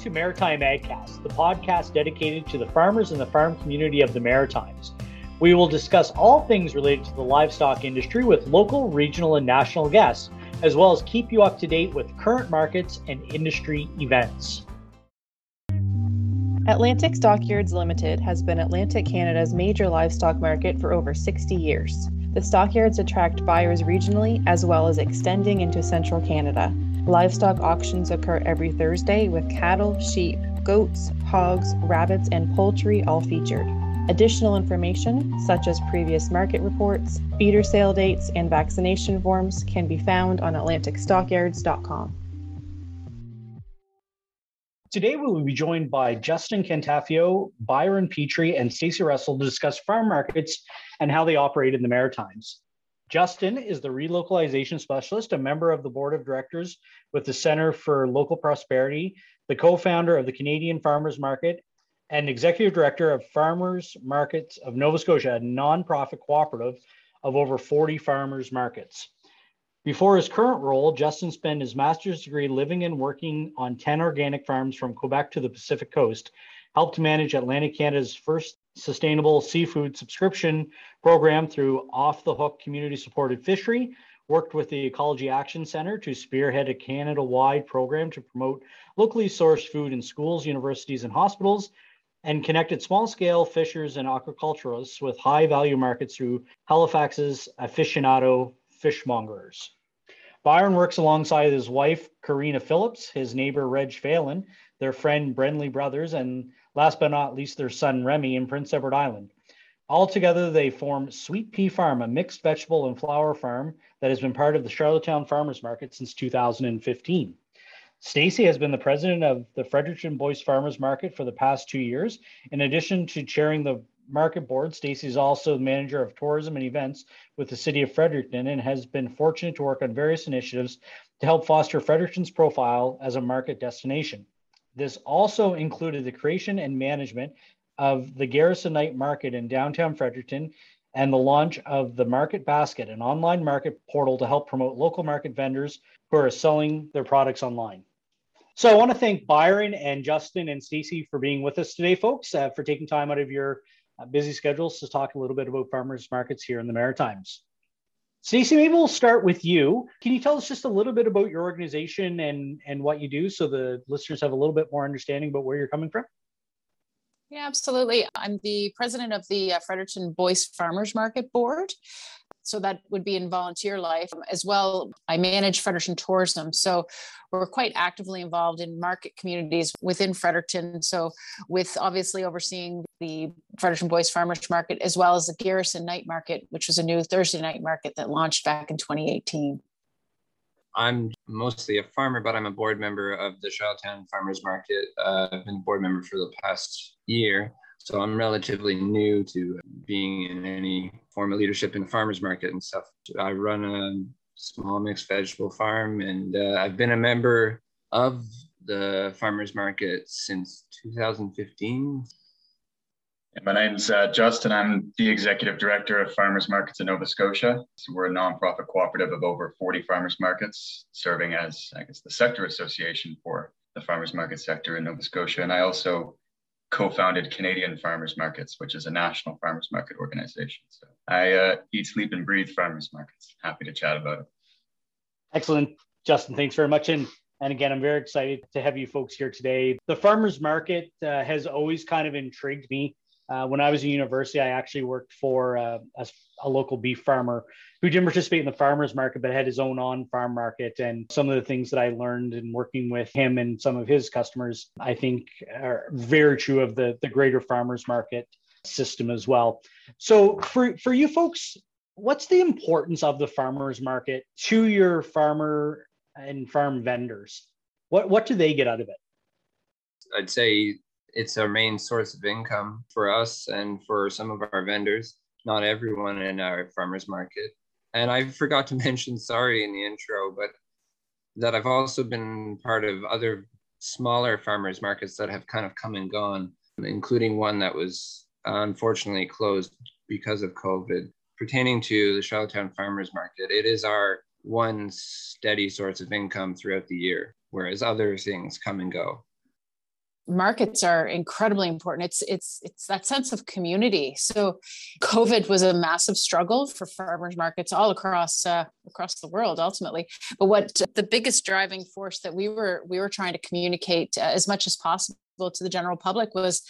to Maritime AgCast, the podcast dedicated to the farmers and the farm community of the Maritimes. We will discuss all things related to the livestock industry with local, regional, and national guests, as well as keep you up to date with current markets and industry events. Atlantic Stockyards Limited has been Atlantic Canada's major livestock market for over 60 years. The stockyards attract buyers regionally as well as extending into central Canada. Livestock auctions occur every Thursday with cattle, sheep, goats, hogs, rabbits, and poultry all featured. Additional information, such as previous market reports, feeder sale dates, and vaccination forms, can be found on AtlanticStockyards.com. Today, we will be joined by Justin Cantafio, Byron Petrie, and Stacy Russell to discuss farm markets and how they operate in the Maritimes. Justin is the relocalization specialist, a member of the board of directors with the Center for Local Prosperity, the co founder of the Canadian Farmers Market, and executive director of Farmers Markets of Nova Scotia, a nonprofit cooperative of over 40 farmers markets. Before his current role, Justin spent his master's degree living and working on 10 organic farms from Quebec to the Pacific Coast, helped manage Atlantic Canada's first sustainable seafood subscription program through Off the Hook community supported fishery, worked with the Ecology Action Center to spearhead a Canada wide program to promote locally sourced food in schools, universities, and hospitals, and connected small scale fishers and aquaculturists with high value markets through Halifax's Afishionado fishmongers. Byron works alongside his wife, Karina Phillips, his neighbor, Reg Phelan, their friend, Brenly Brothers, and last but not least, their son, Remy, in Prince Edward Island. Altogether, they form Sweet Pea Farm, a mixed vegetable and flower farm that has been part of the Charlottetown Farmers Market since 2015. Stacy has been the president of the Fredericton Boyce Farmers Market for the past two years. In addition to chairing the market board, Stacy is also the manager of tourism and events with the city of Fredericton and has been fortunate to work on various initiatives to help foster Fredericton's profile as a market destination. This also included the creation and management of the Garrison Night Market in downtown Fredericton and the launch of the Market Basket, an online market portal to help promote local market vendors who are selling their products online. So I want to thank Byron and Justin and Stacey for being with us today, folks, uh, for taking time out of your uh, busy schedules to talk a little bit about farmers markets here in the Maritimes. Stacey, maybe we'll start with you. Can you tell us just a little bit about your organization and, and what you do so the listeners have a little bit more understanding about where you're coming from? Yeah, absolutely. I'm the president of the uh, Fredericton Boyce Farmers Market Board so that would be in volunteer life as well. I manage Fredericton Tourism, so we're quite actively involved in market communities within Fredericton. So, with obviously overseeing the Fredericton Boyce Farmers Market as well as the Garrison Night Market, which was a new Thursday night market that launched back in 2018. I'm mostly a farmer, but I'm a board member of the Charlottetown Farmers Market. Uh, I've been a board member for the past year. So I'm relatively new to being in any form of leadership in the farmers market and stuff. I run a small mixed vegetable farm and uh, I've been a member of the farmers market since 2015. My name's uh, Justin. I'm the executive director of Farmers Markets in Nova Scotia. So we're a nonprofit cooperative of over 40 farmers markets, serving as, I guess, the sector association for the farmers market sector in Nova Scotia. And I also co-founded Canadian Farmers Markets, which is a national farmers market organization. So I uh, eat, sleep, and breathe farmers markets. Happy to chat about it. Excellent, Justin. Thanks very much. And and again, I'm very excited to have you folks here today. The farmers market uh, has always kind of intrigued me. Uh, when I was in university, I actually worked for uh, a, a, local beef farmer who didn't participate in the farmers market, but had his own on farm market. And some of the things that I learned in working with him and some of his customers, I think are very true of the, the greater farmers market system as well. So for, for you folks, what's the importance of the farmers market to your farmer and farm vendors? What, what do they get out of it? I'd say it's our main source of income for us and for some of our vendors, not everyone in our farmers market. And I forgot to mention, sorry, in the intro, but that I've also been part of other smaller farmers markets that have kind of come and gone, including one that was unfortunately closed because of COVID. Pertaining to the Charlottetown Farmers Market, it is our one steady source of income throughout the year, whereas other things come and go. Markets are incredibly important. It's it's it's that sense of community. So covid was a massive struggle for farmers markets all across uh, across the world ultimately. But what the biggest driving force that we were we were trying to communicate uh, as much as possible to the general public was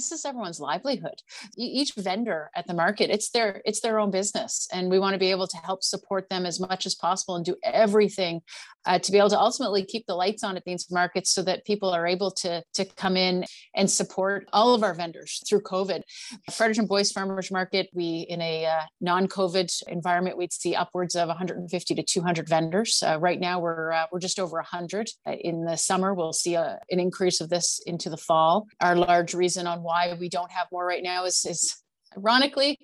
this is everyone's livelihood. Each vendor at the market it's their it's their own business and we want to be able to help support them as much as possible and do everything uh, to be able to ultimately keep the lights on at these markets so that people are able to to come in and support all of our vendors through covid. Fredericton boyce farmers market we in a uh, non-covid environment we'd see upwards of 150 to 200 vendors. Uh, right now we're uh, we're just over 100 uh, in the summer we'll see a, an increase of this into the fall. Our large reason on why we don't have more right now is, is ironically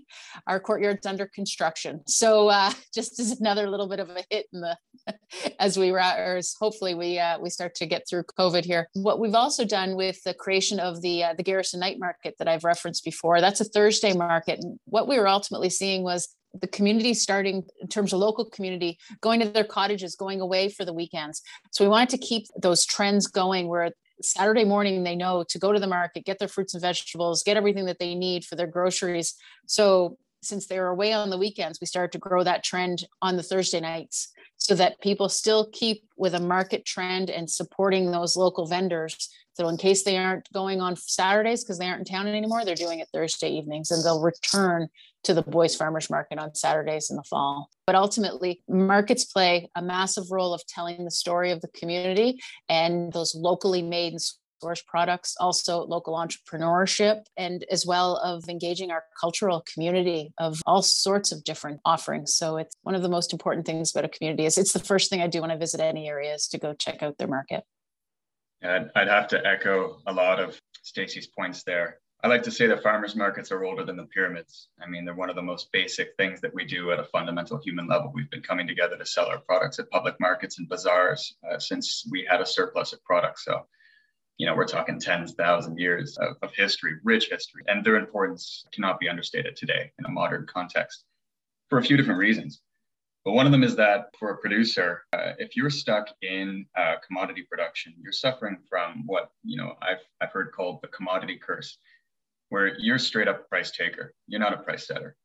our courtyard's under construction. So uh, just as another little bit of a hit in the as we or as hopefully we uh, we start to get through covid here. What we've also done with the creation of the uh, the garrison night market that i've referenced before that's a thursday market. And what we were ultimately seeing was the community starting in terms of local community going to their cottages going away for the weekends. So we wanted to keep those trends going where Saturday morning, they know to go to the market, get their fruits and vegetables, get everything that they need for their groceries. So, since they were away on the weekends, we started to grow that trend on the Thursday nights so that people still keep with a market trend and supporting those local vendors. So, in case they aren't going on Saturdays because they aren't in town anymore, they're doing it Thursday evenings and they'll return to the Boyce Farmers Market on Saturdays in the fall. But ultimately, markets play a massive role of telling the story of the community and those locally made and source products, also local entrepreneurship, and as well of engaging our cultural community of all sorts of different offerings. So it's one of the most important things about a community is it's the first thing I do when I visit any area is to go check out their market. I'd, I'd have to echo a lot of Stacy's points there. I like to say that farmers markets are older than the pyramids. I mean, they're one of the most basic things that we do at a fundamental human level. We've been coming together to sell our products at public markets and bazaars uh, since we had a surplus of products. So, you know, we're talking tens, thousand years of, of history, rich history, and their importance cannot be understated today in a modern context for a few different reasons. But one of them is that for a producer, uh, if you're stuck in uh, commodity production, you're suffering from what you know I've I've heard called the commodity curse where you're straight up price taker. You're not a price setter.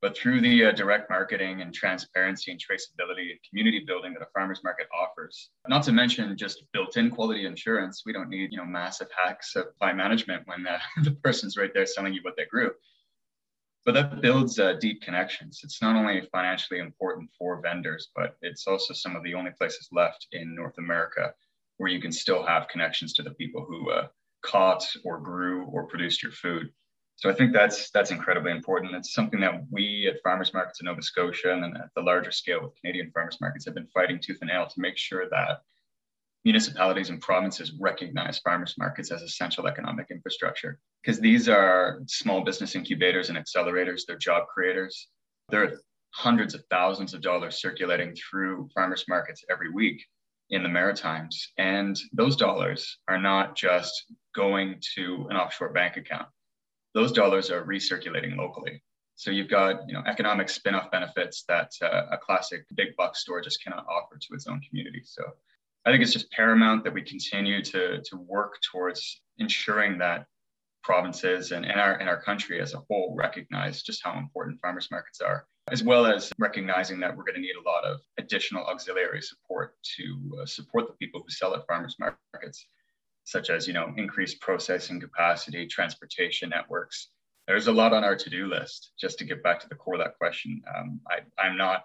But through the uh, direct marketing and transparency and traceability and community building that a farmers market offers, not to mention just built-in quality insurance, we don't need you know massive hacks of supply management when uh, the person's right there selling you what they grew. But that builds uh, deep connections. It's not only financially important for vendors, but it's also some of the only places left in North America where you can still have connections to the people who uh, caught or grew or produced your food. So I think that's that's incredibly important. It's something that we at farmers markets in Nova Scotia and then at the larger scale with Canadian farmers markets have been fighting tooth and nail to make sure that municipalities and provinces recognize farmers markets as essential economic infrastructure because these are small business incubators and accelerators, they're job creators. There are hundreds of thousands of dollars circulating through farmers markets every week in the Maritimes. And those dollars are not just going to an offshore bank account. Those dollars are recirculating locally. So you've got you know economic spin-off benefits that uh, a classic big box store just cannot offer to its own community. So I think it's just paramount that we continue to, to work towards ensuring that provinces and, and, our, and our country as a whole recognize just how important farmers markets are as well as recognizing that we're going to need a lot of additional auxiliary support to uh, support the people who sell at farmers markets, such as you know increased processing capacity, transportation networks. There's a lot on our to-do list. Just to get back to the core of that question, um, I, I'm not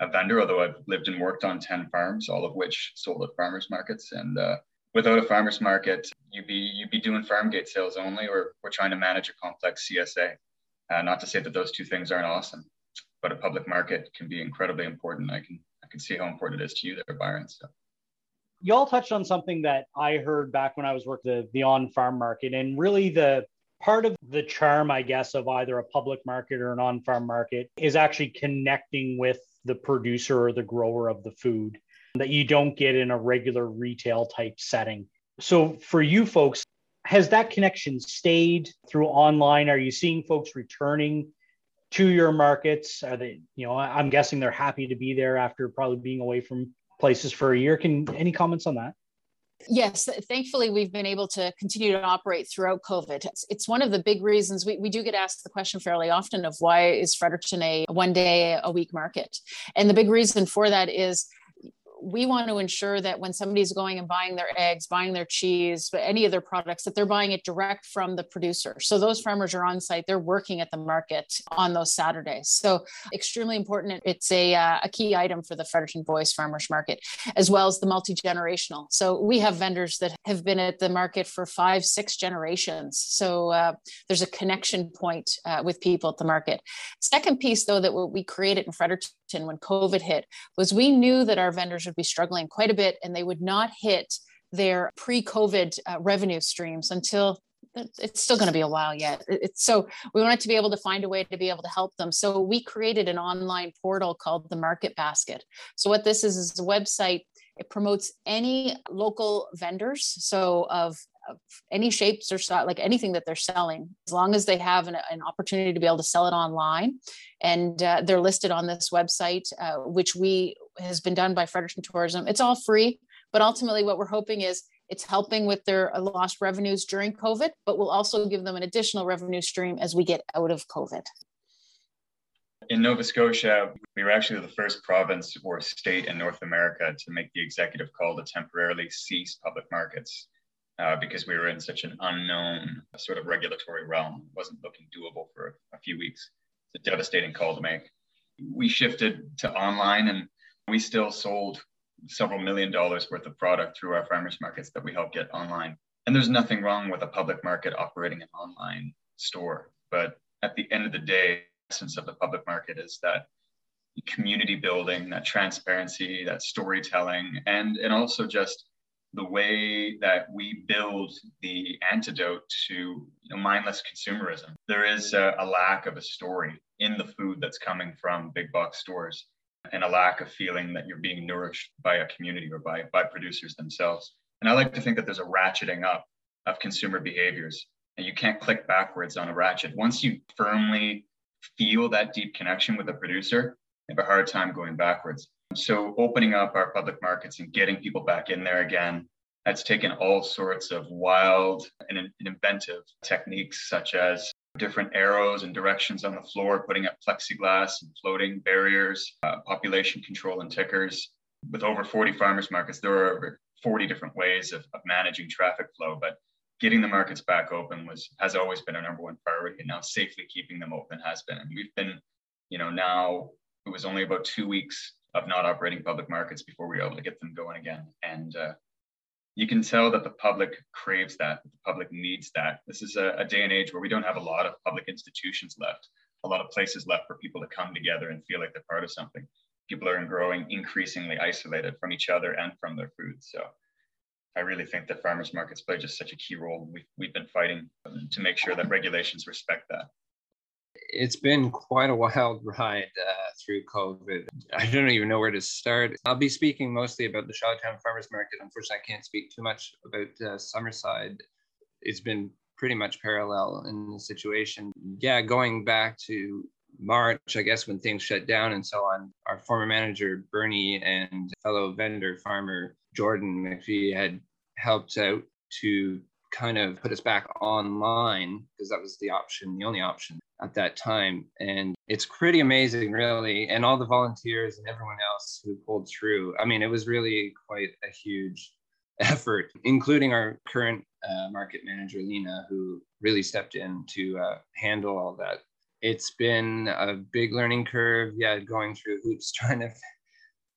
a vendor, although I've lived and worked on 10 farms, all of which sold at farmers markets. And uh, without a farmers market, you'd be you'd be doing farm gate sales only, or we're trying to manage a complex CSA. Uh, not to say that those two things aren't awesome, but a public market can be incredibly important. I can I can see how important it is to you there, Byron. So y'all touched on something that I heard back when I was working the, the on farm market, and really the part of the charm, I guess, of either a public market or an on farm market is actually connecting with the producer or the grower of the food that you don't get in a regular retail type setting. So for you folks, has that connection stayed through online? Are you seeing folks returning to your markets? Are they, you know, I'm guessing they're happy to be there after probably being away from places for a year. Can any comments on that? Yes, thankfully, we've been able to continue to operate throughout COVID. It's, it's, one of the big reasons we, we do get asked the question fairly often of why is Fredericton a one day a week market? And the big reason for that is we want to ensure that when somebody's going and buying their eggs, buying their cheese, but any of their products, that they're buying it direct from the producer. So those farmers are on site, they're working at the market on those Saturdays. So extremely important. It's a, uh, a key item for the Fredericton Boyce Farmers Market, as well as the multi-generational. So we have vendors that have been at the market for five, six generations. So uh, there's a connection point uh, with people at the market. Second piece though, that we created in Fredericton when COVID hit was we knew that our vendors would be struggling quite a bit and they would not hit their pre-COVID uh, revenue streams until it's still going to be a while yet. It's so we wanted to be able to find a way to be able to help them. So we created an online portal called the Market Basket. So what this is is a website. It promotes any local vendors. So of any shapes or like anything that they're selling, as long as they have an, an opportunity to be able to sell it online, and uh, they're listed on this website, uh, which we has been done by Fredericton Tourism. It's all free, but ultimately, what we're hoping is it's helping with their uh, lost revenues during COVID, but we'll also give them an additional revenue stream as we get out of COVID. In Nova Scotia, we were actually the first province or state in North America to make the executive call to temporarily cease public markets uh, because we were in such an unknown sort of regulatory realm. It wasn't looking doable for a few weeks. It's a devastating call to make. We shifted to online and we still sold several million dollars worth of product through our farmers markets that we help get online. And there's nothing wrong with a public market operating an online store. But at the end of the day, the essence of the public market is that community building, that transparency, that storytelling, and, and also just the way that we build the antidote to you know, mindless consumerism. There is a, a, lack of a story in the food that's coming from big box stores and a lack of feeling that you're being nourished by a community or by, by producers themselves. And I like to think that there's a ratcheting up of consumer behaviors and you can't click backwards on a ratchet. Once you firmly feel that deep connection with a producer, you have a hard time going backwards. So opening up our public markets and getting people back in there again, that's taken all sorts of wild and inventive techniques, such as different arrows and directions on the floor, putting up plexiglass and floating barriers, uh, population control and tickers. With over 40 farmers markets, there are over 40 different ways of, of managing traffic flow, but getting the markets back open was has always been our number one priority. And now safely keeping them open has been. And we've been, you know, now it was only about two weeks of not operating public markets before we were able to get them going again. And uh, you can tell that the public craves that, the public needs that. This is a, a, day and age where we don't have a lot of public institutions left, a lot of places left for people to come together and feel like they're part of something. People are growing increasingly isolated from each other and from their food. So I really think that farmers markets play just such a key role. We've, we've been fighting to make sure that regulations respect that it's been quite a wild ride uh, through COVID. I don't even know where to start. I'll be speaking mostly about the Shawtown Farmers Market. Unfortunately, I can't speak too much about uh, Summerside. It's been pretty much parallel in the situation. Yeah, going back to March, I guess, when things shut down and so on, our former manager, Bernie, and fellow vendor farmer, Jordan McPhee, had helped out to kind of put us back online because that was the option, the only option at that time. And it's pretty amazing, really. And all the volunteers and everyone else who pulled through. I mean, it was really quite a huge effort, including our current uh, market manager, Lena, who really stepped in to uh, handle all that. It's been a big learning curve. Yeah, going through hoops, trying to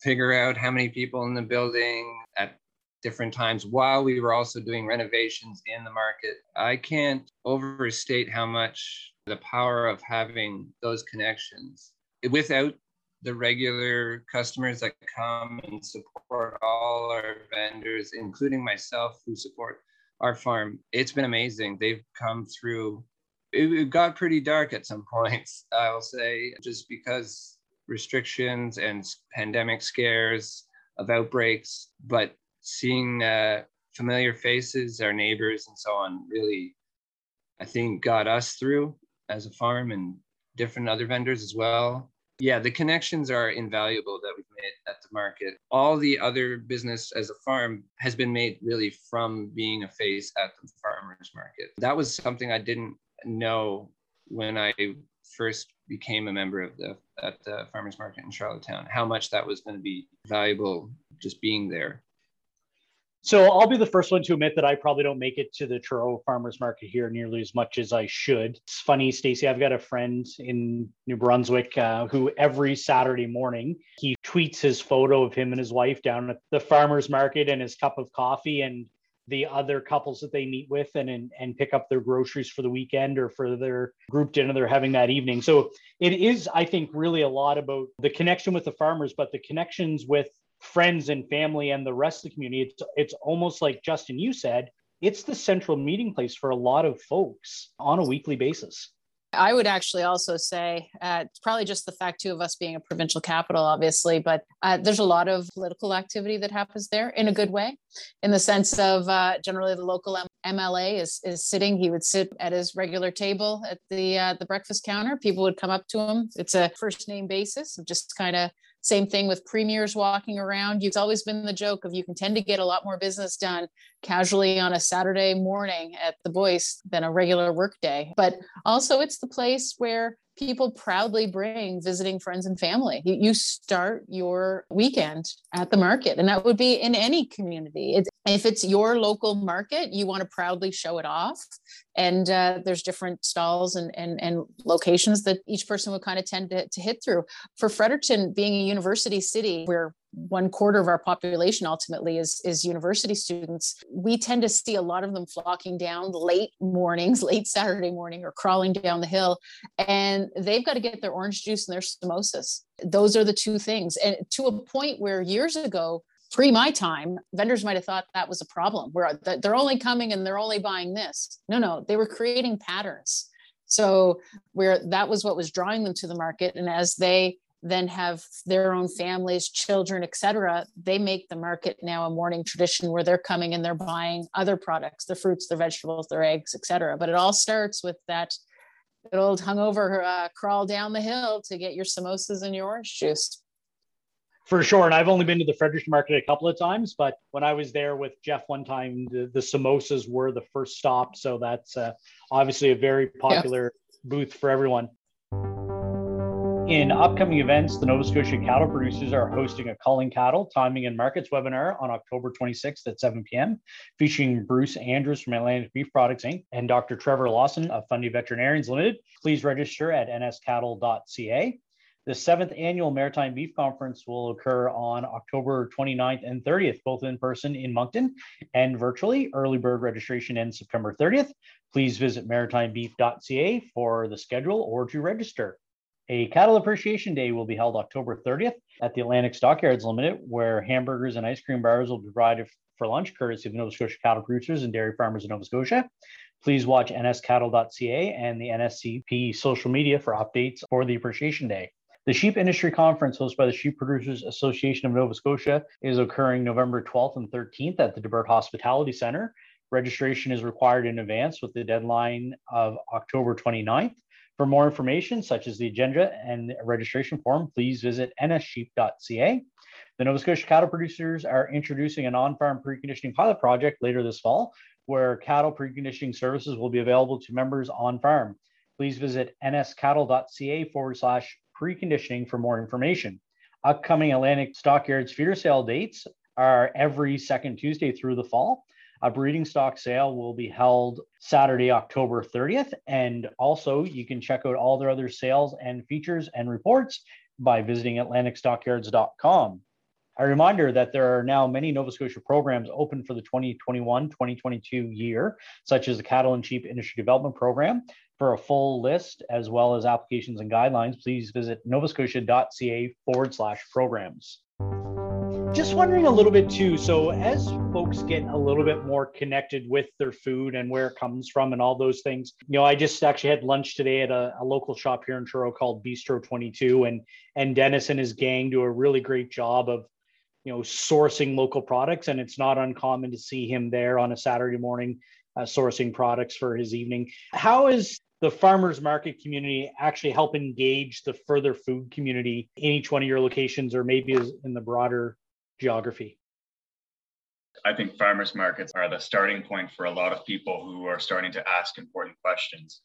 figure out how many people in the building at different times while we were also doing renovations in the market. I can't overstate how much the power of having those connections without the regular customers that come and support all our vendors, including myself, who support our farm. It's been amazing. They've come through. It got pretty dark at some points, I will say, just because restrictions and pandemic scares of outbreaks. But seeing uh, familiar faces, our neighbors, and so on, really, I think, got us through as a farm and different other vendors as well. Yeah, the connections are invaluable that we've made at the market. All the other business as a farm has been made really from being a face at the farmers market. That was something I didn't know when I first became a member of the at the farmers market in Charlottetown, how much that was going to be valuable just being there. So I'll be the first one to admit that I probably don't make it to the Truro Farmers Market here nearly as much as I should. It's funny, Stacy. I've got a friend in New Brunswick uh, who every Saturday morning he tweets his photo of him and his wife down at the farmers market and his cup of coffee and the other couples that they meet with and, and and pick up their groceries for the weekend or for their group dinner they're having that evening. So it is, I think, really a lot about the connection with the farmers, but the connections with friends and family and the rest of the community. It's it's almost like Justin, you said, it's the central meeting place for a lot of folks on a weekly basis. I would actually also say uh, probably just the fact too of us being a provincial capital, obviously, but uh, there's a lot of political activity that happens there in a good way, in the sense of uh, generally the local M- MLA is is sitting. He would sit at his regular table at the uh, the breakfast counter. People would come up to him. It's a first name basis of just kind of same thing with premiers walking around. It's always been the joke of you can tend to get a lot more business done casually on a Saturday morning at the Boyce than a regular workday. But also, it's the place where people proudly bring visiting friends and family. You, start your weekend at the market, and that would be in any community. If it's your local market, you want to proudly show it off. And uh, there's different stalls and, and, and locations that each person would kind of tend to, to hit through. For Fredericton, being a university city where one quarter of our population ultimately is is university students we tend to see a lot of them flocking down late mornings late saturday morning or crawling down the hill and they've got to get their orange juice and their samosas those are the two things and to a point where years ago pre my time vendors might have thought that was a problem where they're only coming and they're only buying this no no they were creating patterns so where that was what was drawing them to the market and as they then have their own families, children, etc. They make the market now a morning tradition where they're coming and they're buying other products, the fruits, their vegetables, their eggs, etc. But it all starts with that good old hungover uh, crawl down the hill to get your samosas and your orange juice. For sure. And I've only been to the Fredericton market a couple of times, but when I was there with Jeff one time, the, the samosas were the first stop. So that's uh, obviously a very popular yeah. booth for everyone. In upcoming events, the Nova Scotia cattle producers are hosting a Culling Cattle Timing and Markets webinar on October 26th at 7 p.m., featuring Bruce Andrews from Atlantic Beef Products Inc. and Dr. Trevor Lawson of Fundy Veterinarians Limited. Please register at nscattle.ca. The seventh annual Maritime Beef Conference will occur on October 29th and 30th, both in person in Moncton and virtually. Early bird registration ends September 30th. Please visit maritimebeef.ca for the schedule or to register. A Cattle Appreciation Day will be held October 30th at the Atlantic Stockyards Limited, where hamburgers and ice cream bars will be provided for lunch, courtesy of the Nova Scotia cattle producers and dairy farmers in Nova Scotia. Please watch nscattle.ca and the NSCP social media for updates for the Appreciation Day. The Sheep Industry Conference, hosted by the Sheep Producers Association of Nova Scotia, is occurring November 12th and 13th at the DeBert Hospitality Center. Registration is required in advance with the deadline of October 29th. For more information, such as the agenda and registration form, please visit nssheep.ca. The Nova Scotia cattle producers are introducing an on-farm preconditioning pilot project later this fall, where cattle preconditioning services will be available to members on farm. Please visit nscattle.ca forward slash preconditioning for more information. Upcoming Atlantic Stockyards feeder sale dates are every second Tuesday through the fall. A breeding stock sale will be held Saturday, October 30th. And also, you can check out all their other sales and features and reports by visiting AtlanticStockyards.com. A reminder that there are now many Nova Scotia programs open for the 2021 2022 year, such as the Cattle and Sheep Industry Development Program. For a full list, as well as applications and guidelines, please visit novascotia.ca forward slash programs just wondering a little bit too. So, as folks get a little bit more connected with their food and where it comes from and all those things, you know, I just actually had lunch today at a, a local shop here in Truro called Bistro 22, and and Dennis and his gang do a really great job of, you know, sourcing local products, and it's not uncommon to see him there on a Saturday morning uh, sourcing products for his evening. How is the farmers market community actually help engage the further food community in each one of your locations or maybe in the broader geography? I think farmers markets are the starting point for a lot of people who are starting to ask important questions.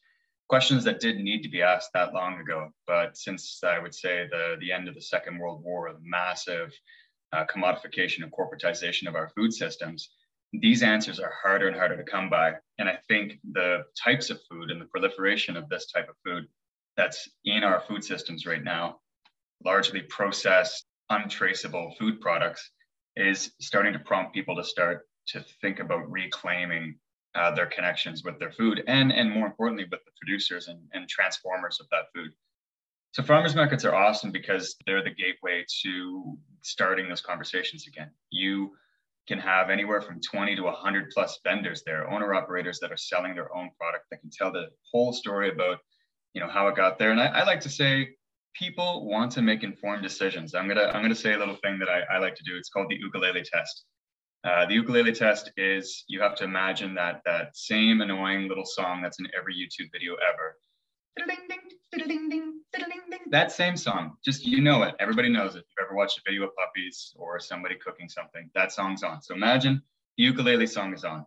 Questions that didn't need to be asked that long ago. But since I would say the, the end of the Second World War, the massive uh, commodification and corporatization of our food systems, these answers are harder and harder to come by. And I think the types of food and the proliferation of this type of food that's in our food systems right now, largely processed, untraceable food products, is starting to prompt people to start to think about reclaiming uh, their connections with their food and, and more importantly, with the producers and, and transformers of that food. So farmers markets are awesome because they're the gateway to starting those conversations again. You can have anywhere from 20 to 100 plus vendors there, owner operators that are selling their own product that can tell the whole story about, you know, how it got there. And I, I like to say people want to make informed decisions. I'm gonna I'm gonna say a little thing that I, I like to do. It's called the ukulele test. Uh, the ukulele test is you have to imagine that that same annoying little song that's in every YouTube video ever. That same song, just you know it. Everybody knows it. If you've ever watched a video of puppies or somebody cooking something, that song's on. So imagine the ukulele song is on.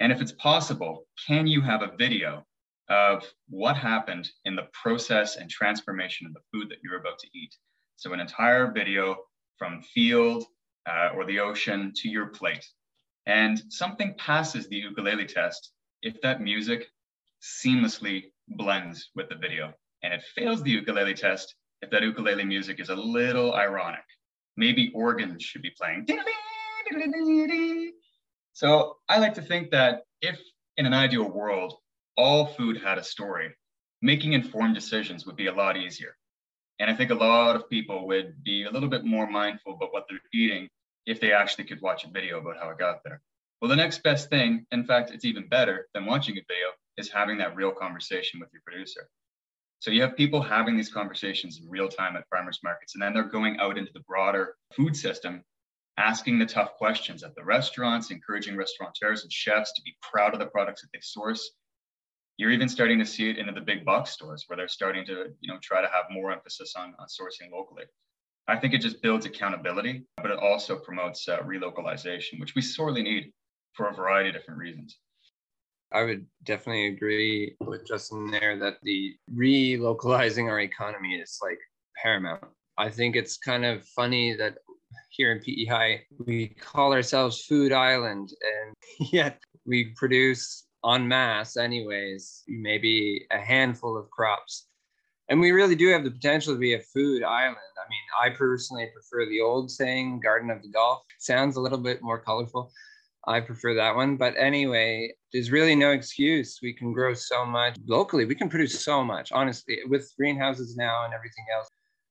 And if it's possible, can you have a video of what happened in the process and transformation of the food that you're about to eat. So, an entire video from field uh, or the ocean to your plate. And something passes the ukulele test if that music seamlessly blends with the video. And it fails the ukulele test if that ukulele music is a little ironic. Maybe organs should be playing. So I like to think that if in an ideal world, all food had a story, making informed decisions would be a lot easier. And I think a lot of people would be a little bit more mindful about what they're eating if they actually could watch a video about how it got there. Well, the next best thing, in fact, it's even better than watching a video, is having that real conversation with your producer. So you have people having these conversations in real time at farmers markets, and then they're going out into the broader food system, asking the tough questions at the restaurants, encouraging restaurateurs and chefs to be proud of the products that they source, you're even starting to see it into the big box stores where they're starting to you know try to have more emphasis on, on sourcing locally. I think it just builds accountability but it also promotes uh, relocalization which we sorely need for a variety of different reasons I would definitely agree with Justin there that the relocalizing our economy is like paramount. I think it's kind of funny that here in PEI we call ourselves Food Island, and yet we produce en masse, anyways, maybe a handful of crops. And we really do have the potential to be a food island. I mean, I personally prefer the old saying, Garden of the Gulf. Sounds a little bit more colorful. I prefer that one. But anyway, there's really no excuse. We can grow so much locally. We can produce so much, honestly, with greenhouses now and everything else.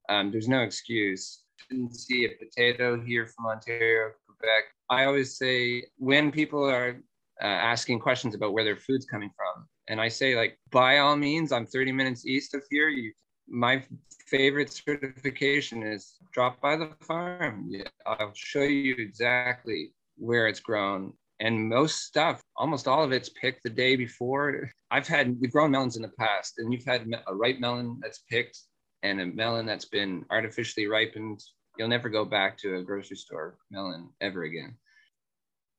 Um, there's no excuse. Didn't see a potato here from Ontario, Quebec. I always say when people are uh, asking questions about where their food's coming from. And I say, like, by all means, I'm 30 minutes east of here. You, my favorite certification is drop by the farm. Yeah, I'll show you exactly where it's grown. And most stuff, almost all of it's picked the day before. I've had, we've grown melons in the past, and you've had a ripe melon that's picked and a melon that's been artificially ripened. You'll never go back to a grocery store melon ever again.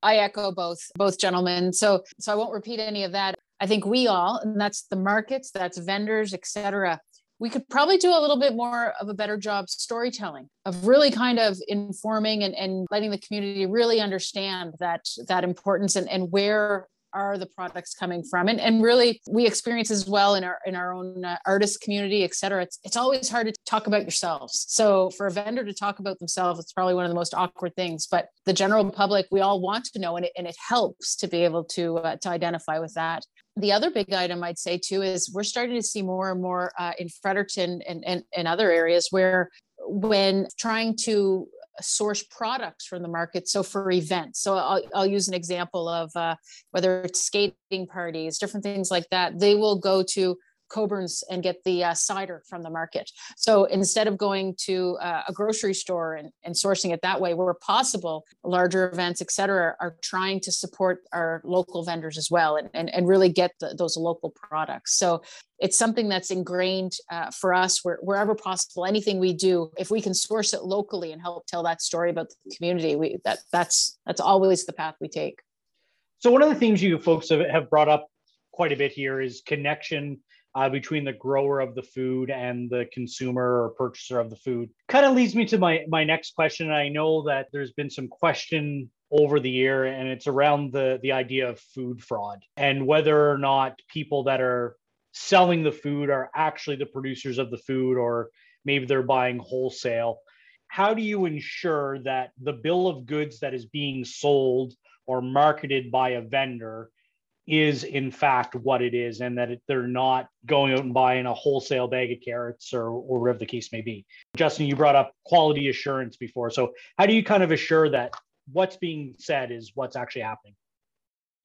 I echo both both gentlemen. So so I won't repeat any of that. I think we all, and that's the markets, that's vendors, etc. We could probably do a little bit more of a better job storytelling, of really kind of informing and, and letting the community really understand that that importance and, and where are the products coming from. And, and really we experience as well in our in our own uh, artist community et cetera it's, it's always hard to talk about yourselves. So for a vendor to talk about themselves it's probably one of the most awkward things but the general public we all want to know and it, and it helps to be able to uh, to identify with that the other big item I'd say too is we're starting to see more and more uh, in Fredericton and, and, and other areas where when trying to source products from the market. So for events, so I'll, I'll use an example of uh, whether it's skating parties, different things like that. They will go to Coburn's and get the uh, cider from the market. So instead of going to uh, a grocery store and, and sourcing it that way, where possible, larger events, et cetera, are trying to support our local vendors as well and, and, and really get the, those local products. So it's something that's ingrained uh, for us where, wherever possible anything we do if we can source it locally and help tell that story about the community we that that's that's always the path we take so one of the themes you folks have brought up quite a bit here is connection uh, between the grower of the food and the consumer or purchaser of the food. Kind of leads me to my my next question. I know that there's been some question over the year, and it's around the the idea of food fraud and whether or not people that are selling the food are actually the producers of the food, or maybe they're buying wholesale. How do you ensure that the bill of goods that is being sold or marketed by a vendor is in fact what it is and that it, they're not going out and buying a wholesale bag of carrots or, or whatever the case may be. Justin, you brought up quality assurance before. So, how do you kind of assure that what's being said is what's actually happening?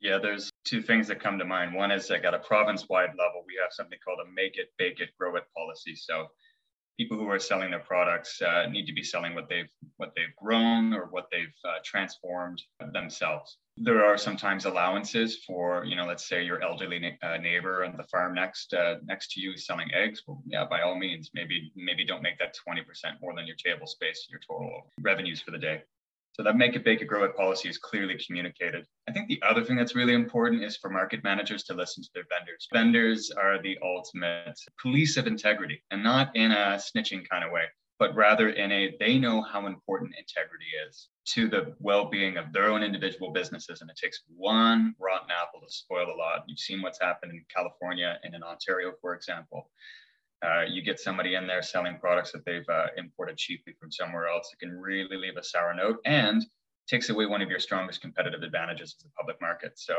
Yeah, there's two things that come to mind. One is like at a province wide level, we have something called a make it, bake it, grow it policy. So, people who are selling their products uh, need to be selling what they've what they've grown or what they've uh, transformed themselves. There are sometimes allowances for you know let's say your elderly na- uh, neighbor on the farm next uh, next to you selling eggs. Well, yeah, by all means, maybe maybe don't make that 20% more than your table space, your total revenues for the day. So that make it, bake it, grow it policy is clearly communicated. I think the other thing that's really important is for market managers to listen to their vendors. Vendors are the ultimate police of integrity and not in a snitching kind of way, but rather in a they know how important integrity is to the well-being of their own individual businesses. And it takes one rotten apple to spoil a lot. You've seen what's happened in California and in Ontario, for example. Uh, you get somebody in there selling products that they've uh, imported cheaply from somewhere else, it can really leave a sour note and takes away one of your strongest competitive advantages as a public market. So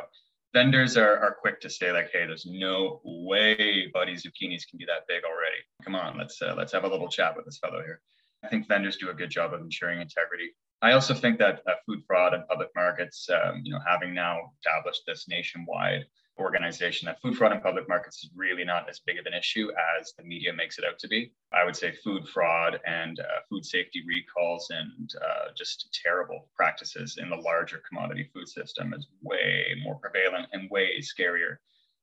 vendors are, are quick to say like, hey, there's no way Buddy Zucchinis can be that big already. Come on, let's uh, let's have a little chat with this fellow here. I think vendors do a good job of ensuring integrity. I also think that uh, food fraud and public markets, um, you know, having now established this nationwide organization that food fraud in public markets is really not as big of an issue as the media makes it out to be. I would say food fraud and uh, food safety recalls and uh, just terrible practices in the larger commodity food system is way more prevalent and way scarier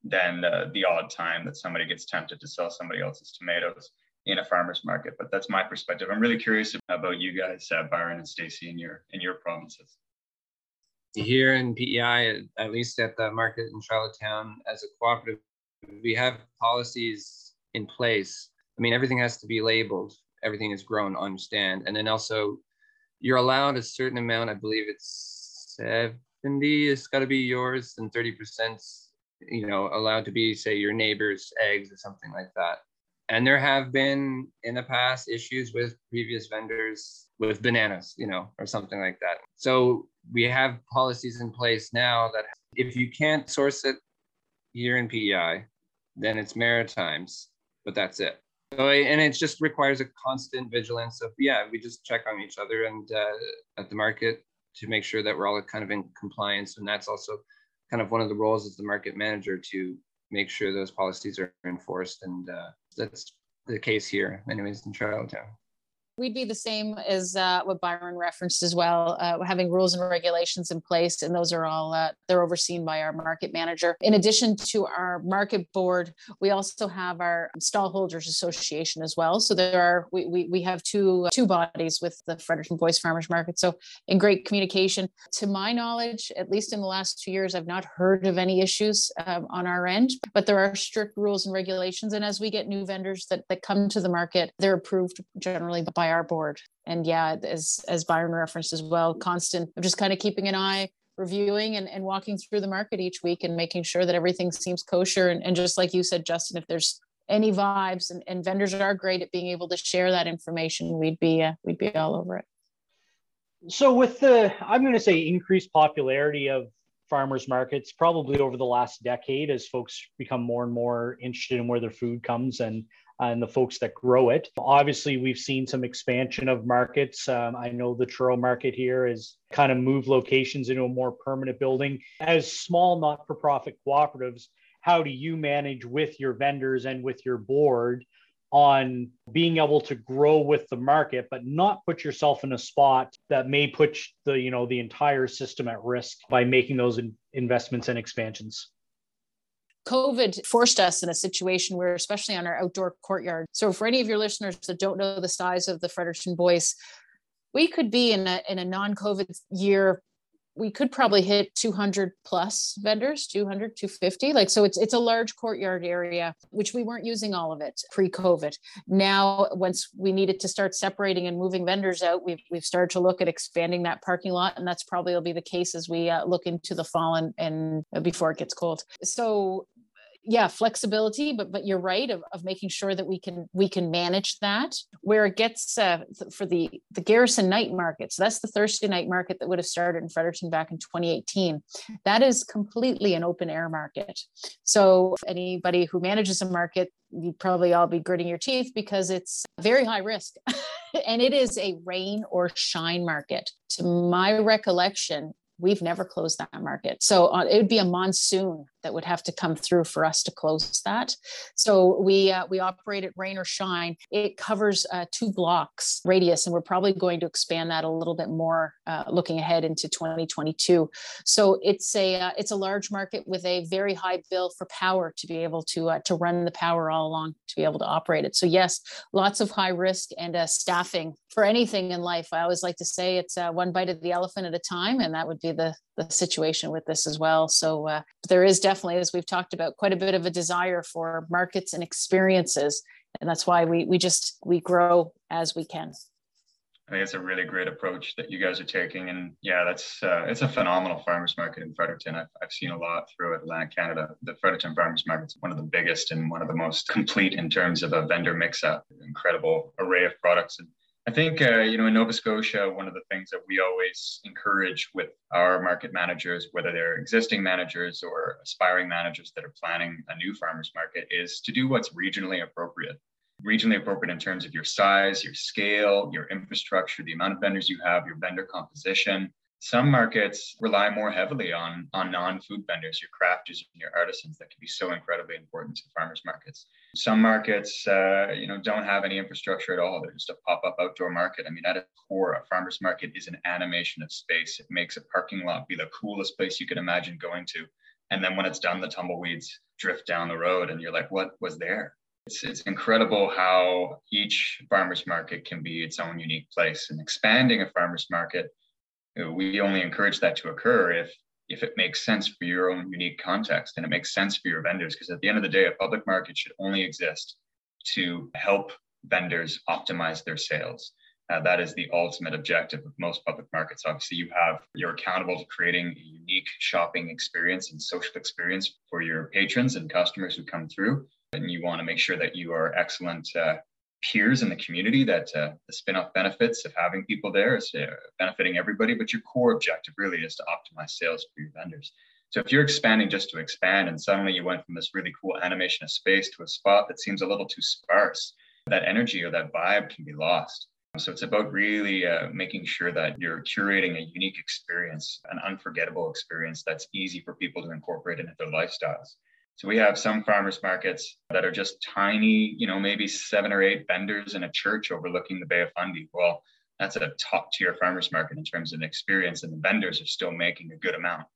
than uh, the odd time that somebody gets tempted to sell somebody else's tomatoes in a farmer's market. But that's my perspective. I'm really curious about you guys, uh, Byron and Stacy, in your in your provinces here in PEI, at least at the market in Charlottetown, as a cooperative, we have policies in place. I mean, everything has to be labeled. Everything is grown on stand, and then also, you're allowed a certain amount. I believe it's seventy. It's got to be yours, and thirty percent, you know, allowed to be say your neighbor's eggs or something like that. And there have been in the past issues with previous vendors with bananas, you know, or something like that. So we have policies in place now that if you can't source it here in PEI, then it's Maritimes, but that's it. So, and it just requires a constant vigilance of, yeah, we just check on each other and uh, at the market to make sure that we're all kind of in compliance. And that's also kind of one of the roles as the market manager to make sure those policies are enforced. And uh, that's the case here, anyways, in Charlottetown we'd be the same as uh, what Byron referenced as well, uh, having rules and regulations in place, and those are all uh, they're overseen by our market manager. In addition to our market board, we also have our stallholders association as well. So there are we we, we have two two bodies with the Fredericton Boyce Farmers Market. So in great communication, to my knowledge, at least in the last two years, I've not heard of any issues um, on our end. But there are strict rules and regulations, and as we get new vendors that that come to the market, they're approved generally by our board. And yeah, as as Byron referenced as well, constant just kind of keeping an eye, reviewing and, and walking through the market each week and making sure that everything seems kosher. And, and just like you said, Justin, if there's any vibes and, and vendors are great at being able to share that information, we'd be uh, we'd be all over it. So with the I'm going to say increased popularity of farmers markets probably over the last decade as folks become more and more interested in where their food comes and and the folks that grow it. Obviously, we've seen some expansion of markets. Um, I know the Truro market here is kind of moved locations into a more permanent building. As small not for profit cooperatives, how do you manage with your vendors and with your board on being able to grow with the market but not put yourself in a spot that may put the you know the entire system at risk by making those in- investments and expansions COVID forced us in a situation where, especially on our outdoor courtyard. So, for any of your listeners that don't know the size of the Fredericton Boyce, we could be in a in a non-COVID year we could probably hit 200 plus vendors 200 250 like so it's it's a large courtyard area which we weren't using all of it pre-covid. Now once we needed to start separating and moving vendors out we've, we've started to look at expanding that parking lot and that's probably will be the case as we uh, look into the fall and, and before it gets cold. So yeah flexibility but but you're right of, of making sure that we can we can manage that. Where it gets uh, for the the garrison night markets that's the thursday night market that would have started in fredericton back in 2018 that is completely an open air market. So anybody who manages a market you'd probably all be gritting your teeth because it's very high risk. And it is a rain or shine market. To my recollection we've never closed that market. So uh, it would be a monsoon that would have to come through for us to close that. So we uh, we operate at rain or shine. It covers uh, two blocks radius, and we're probably going to expand that a little bit more uh, looking ahead into 2022. So it's a uh, it's a large market with a very high bill for power to be able to uh, to run the power all along to be able to operate it. So yes, lots of high risk and staffing for anything in life. I always like to say it's one bite of the elephant at a time, and that would be the the situation with this as well. So uh, there is definitely, as we've talked about, quite a bit of a desire for markets and experiences, and that's why we we just we grow as we can. I think it's a really great approach that you guys are taking, and yeah, that's uh, it's a phenomenal farmers market in Fredericton. I've, I've seen a lot through Atlantic Canada. The Fredericton farmers market is one of the biggest and one of the most complete in terms of a vendor mix-up. Incredible array of products and I think, uh, you know, in Nova Scotia, one of the things that we always encourage with our market managers, whether they're existing managers or aspiring managers that are planning a new farmers market, is to do what's regionally appropriate. Regionally appropriate in terms of your size, your scale, your infrastructure, the amount of vendors you have, your vendor composition, some markets rely more heavily on on non-food vendors, your crafters and your artisans that can be so incredibly important to farmers markets. Some markets, uh, you know, don't have any infrastructure at all. They're just a pop-up outdoor market. I mean, at its core, a farmers market is an animation of space. It makes a parking lot be the coolest place you could imagine going to. And then when it's done, the tumbleweeds drift down the road, and you're like, what was there? It's, it's incredible how each farmers market can be its own unique place. And expanding a farmers market we only encourage that to occur if if it makes sense for your own unique context and it makes sense for your vendors because at the end of the day a public market should only exist to help vendors optimize their sales. Uh, that is the ultimate objective of most public markets. Obviously you have you're accountable to creating a unique shopping experience and social experience for your patrons and customers who come through and you want to make sure that you are excellent uh, peers in the community that uh, the spin-off benefits of having people there is uh, benefiting everybody but your core objective really is to optimize sales for your vendors. So if you're expanding just to expand and suddenly you went from this really cool animation of space to a spot that seems a little too sparse that energy or that vibe can be lost. So it's about really uh, making sure that you're curating a unique experience an unforgettable experience that's easy for people to incorporate into their lifestyles so we have some farmers markets that are just tiny, you know, maybe seven or eight vendors in a church overlooking the Bay of Fundy. Well, that's a top tier farmers market in terms of experience, and the vendors are still making a good amount.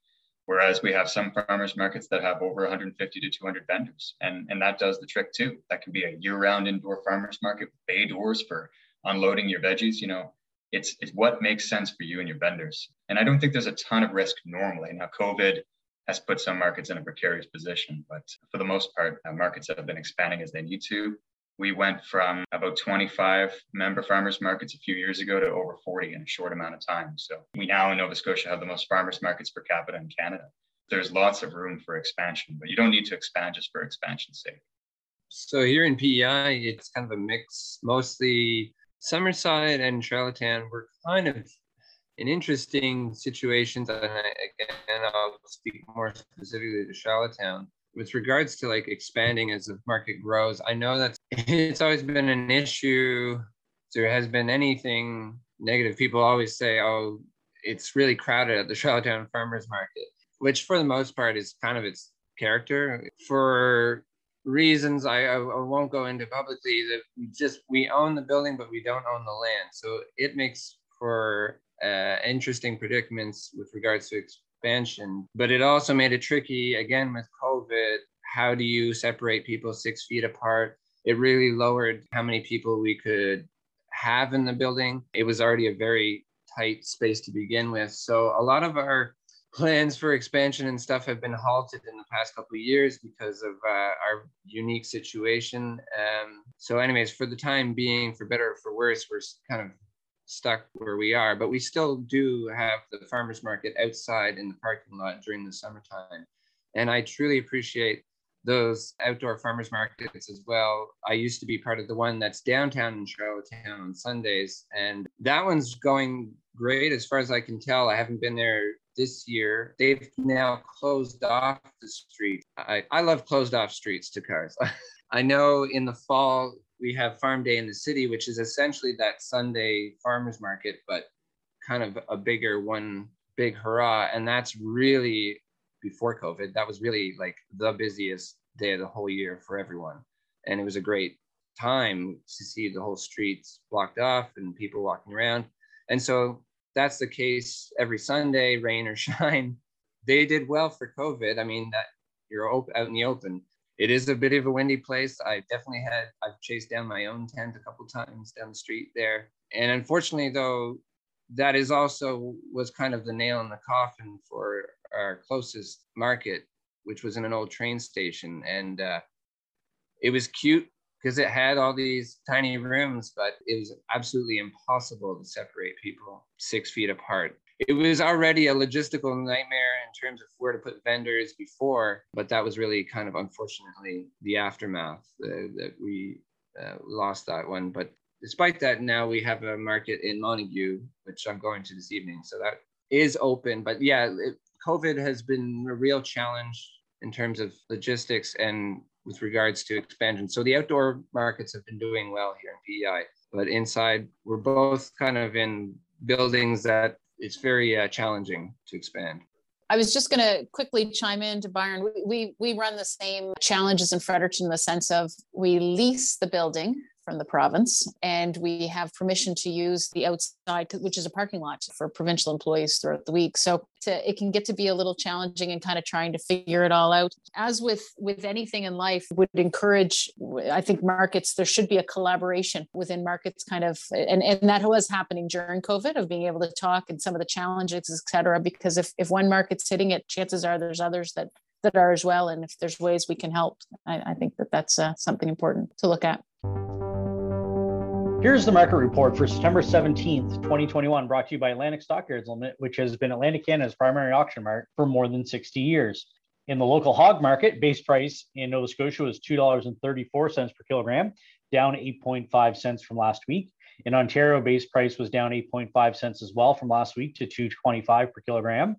Whereas we have some farmers markets that have over 150 to 200 vendors, and, and that does the trick too. That can be a year round indoor farmers market with bay doors for unloading your veggies. You know, it's, it's what makes sense for you and your vendors. And I don't think there's a ton of risk normally. Now, COVID has put some markets in a precarious position. But for the most part, uh, markets have been expanding as they need to. We went from about 25 member farmers markets a few years ago to over 40 in a short amount of time. So we now in Nova Scotia have the most farmers markets per capita in Canada. There's lots of room for expansion, but you don't need to expand just for expansion's sake. So here in PEI, it's kind of a mix, mostly Summerside and Charlottetown were kind of in interesting situations, and I, again, I'll speak more specifically to Charlottetown. With regards to like expanding as the market grows, I know that it's always been an issue. There has been anything negative. People always say, "Oh, it's really crowded at the Charlottetown Farmers Market," which for the most part is kind of its character for reasons I, I, won't go into publicly that just we own the building but we don't own the land so it makes for uh, interesting predicaments with regards to expansion but it also made it tricky again with covid. How do you separate people six feet apart? It really lowered how many people we could have in the building. It was already a very tight space to begin with. So a lot of our plans for expansion and stuff have been halted in the past couple of years because of uh, our unique situation. Um, so, anyways, for the time being, for better or for worse, we're kind of stuck where we are. But we still do have the farmers market outside in the parking lot during the summertime, and I truly appreciate those outdoor farmers markets as well. I used to be part of the one that's downtown in Charlottetown on Sundays, and that one's going great as far as I can tell. I haven't been there this year. They've now closed off the street. I, I love closed off streets to cars. I know in the fall we have Farm Day in the city, which is essentially that Sunday farmers market, but kind of a bigger one, big hurrah. And that's really before COVID, that was really like the busiest day of the whole year for everyone. And it was a great time to see the whole streets blocked off and people walking around. And so that's the case every Sunday, rain or shine. They did well for COVID. I mean, that you're out in the open. It is a bit of a windy place. I definitely had, I've chased down my own tent a couple times down the street there. And unfortunately, though, that is also was kind of the nail in the coffin for our closest market, which was in an old train station. And uh, it was cute because it had all these tiny rooms, but it was absolutely impossible to separate people six feet apart. It was already a logistical nightmare in terms of where to put vendors before, but that was really kind of unfortunately the aftermath uh, that we uh, lost that one. But despite that, now we have a market in Montague, which I'm going to this evening. So that is open. But yeah, it, COVID has been a real challenge in terms of logistics and with regards to expansion. So the outdoor markets have been doing well here in PEI, but inside we're both kind of in buildings that it's very uh, challenging to expand. I was just going to quickly chime in to Byron. We, we, we run the same challenges in Fredericton in the sense of we lease the building from the province, and we have permission to use the outside, which is a parking lot for provincial employees throughout the week. So to, it can get to be a little challenging and kind of trying to figure it all out. As with with anything in life, would encourage. I think markets there should be a collaboration within markets, kind of, and and that was happening during COVID of being able to talk and some of the challenges, et cetera. Because if if one market's hitting it, chances are there's others that that are as well. And if there's ways we can help, I, I think that that's uh, something important to look at. Here's the market report for September 17th, 2021, brought to you by Atlantic Stockyards Limited, which has been Atlantic Canada's primary auction mart for more than 60 years. In the local hog market, base price in Nova Scotia was $2.34 per kilogram, down 8.5 cents from last week. In Ontario, base price was down 8.5 cents as well from last week to 2.25 per kilogram.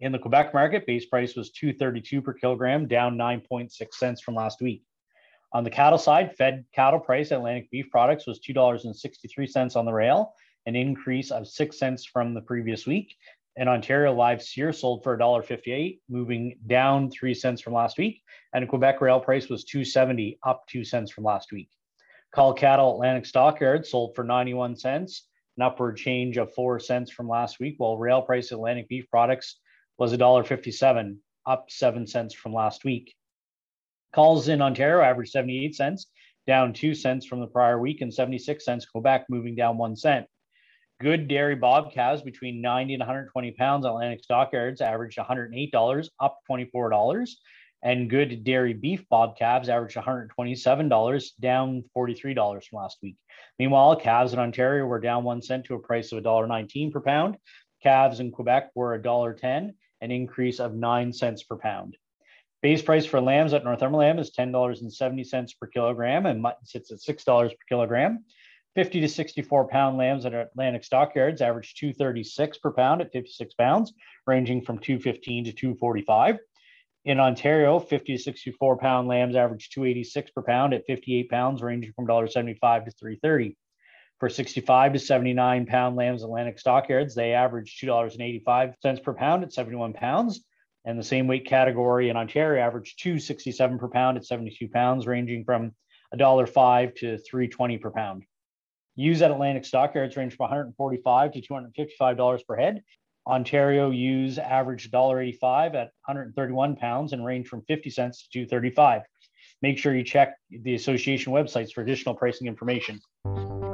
In the Quebec market, base price was 2.32 per kilogram, down 9.6 cents from last week. On the cattle side, Fed cattle price Atlantic beef products was $2.63 on the rail, an increase of 6 cents from the previous week. In Ontario, live steer sold for $1.58, moving down 3 cents from last week. And Quebec rail price was 270, up 2 cents from last week. Cull cattle Atlantic stockyards sold for 91 cents, an upward change of 4 cents from last week, while rail price Atlantic beef products was $1.57, up 7 cents from last week. Culls in Ontario averaged 78 cents, down 2 cents from the prior week, and 76 cents Quebec, moving down 1 cent. Good dairy bob calves between 90 and 120 pounds Atlantic stockyards averaged $108, up $24. And good dairy beef bob calves averaged $127, down $43 from last week. Meanwhile, calves in Ontario were down 1 cent to a price of $1.19 per pound. Calves in Quebec were $1.10, an increase of 9 cents per pound. Base price for lambs at Northumberland lamb is $10.70 per kilogram, and mutton sits at $6 per kilogram. 50 to 64 pound lambs at Atlantic stockyards average 236 per pound at 56 pounds, ranging from 215 to 245. In Ontario, 50 to 64 pound lambs average 286 per pound at 58 pounds, ranging from $1.75 to 330. For 65 to 79 pound lambs Atlantic stockyards, they average $2.85 per pound at 71 pounds and the same weight category in Ontario averaged 267 per pound at 72 pounds, ranging from $1.05 to 320 per pound. Ewes at Atlantic stockyards range from $145 to $255 per head. Ontario ewes averaged $1.85 at 131 pounds and range from 50 cents to 235. Make sure you check the association websites for additional pricing information.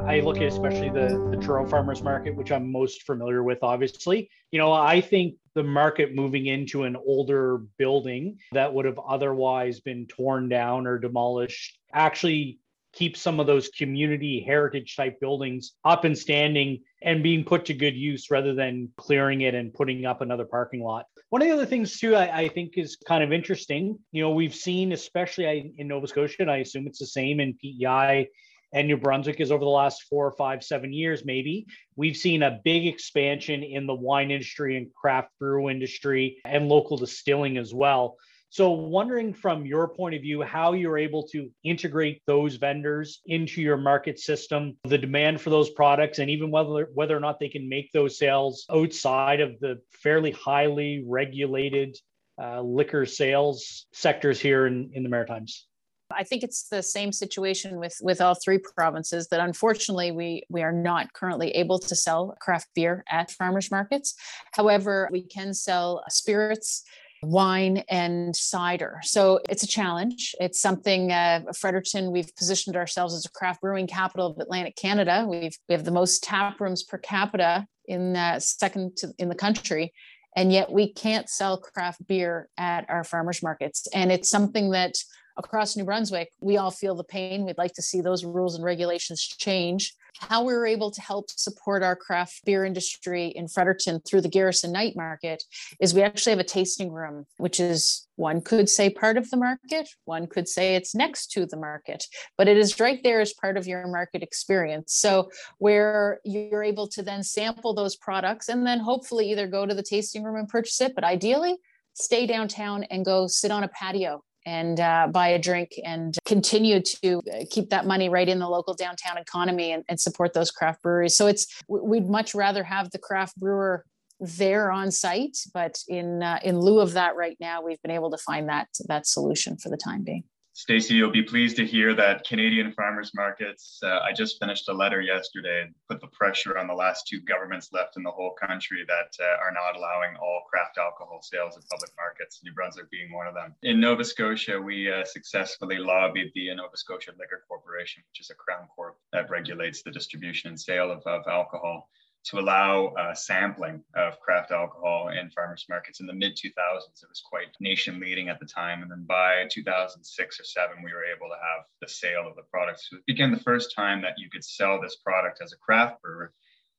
I look at especially the the Truro farmers market, which I'm most familiar with. Obviously, you know, I think the market moving into an older building that would have otherwise been torn down or demolished actually keep some of those community heritage type buildings up and standing and being put to good use rather than clearing it and putting up another parking lot. One of the other things too, I, I think is kind of interesting. You know, we've seen, especially in Nova Scotia, and I assume it's the same in PEI and New Brunswick is over the last four or five, seven years, maybe. We've seen a big expansion in the wine industry and craft brew industry and local distilling as well. So, wondering from your point of view, how you're able to integrate those vendors into your market system, the demand for those products, and even whether whether or not they can make those sales outside of the fairly highly regulated uh, liquor sales sectors here in, in the Maritimes. I think it's the same situation with with all three provinces that unfortunately we we are not currently able to sell craft beer at farmers markets. However, we can sell spirits wine and cider. So it's a challenge. It's something uh, Fredericton, we've positioned ourselves as a craft brewing capital of Atlantic Canada. We've, we have the most tap rooms per capita in uh, second to, in the country. And yet we can't sell craft beer at our farmers markets. And it's something that across New Brunswick, we all feel the pain. We'd like to see those rules and regulations change. How we were able to help support our craft beer industry in Fredericton through the Garrison Night Market is we actually have a tasting room, which is one could say part of the market, one could say it's next to the market, but it is right there as part of your market experience. So, where you're able to then sample those products and then hopefully either go to the tasting room and purchase it, but ideally, stay downtown and go sit on a patio and uh, buy a drink and continue to uh, keep that money right in the local downtown economy and, and support those craft breweries. So it's we'd much rather have the craft brewer there on site, but in uh, in lieu of that, right now we've been able to find that that solution for the time being. Stacey, you'll be pleased to hear that Canadian farmers markets, uh, I just finished a letter yesterday and put the pressure on the last two governments left in the whole country that uh, are not allowing all craft alcohol sales in public markets, New Brunswick being one of them. In Nova Scotia, we uh, successfully lobbied the Nova Scotia Liquor Corporation, which is a crown corp that regulates the distribution and sale of, of alcohol to allow uh, sampling of craft alcohol in farmers markets in the mid 2000s. It was quite nation leading at the time. And then by 2006 or seven, we were able to have the sale of the product. So it became the first time that you could sell this product as a craft brewer,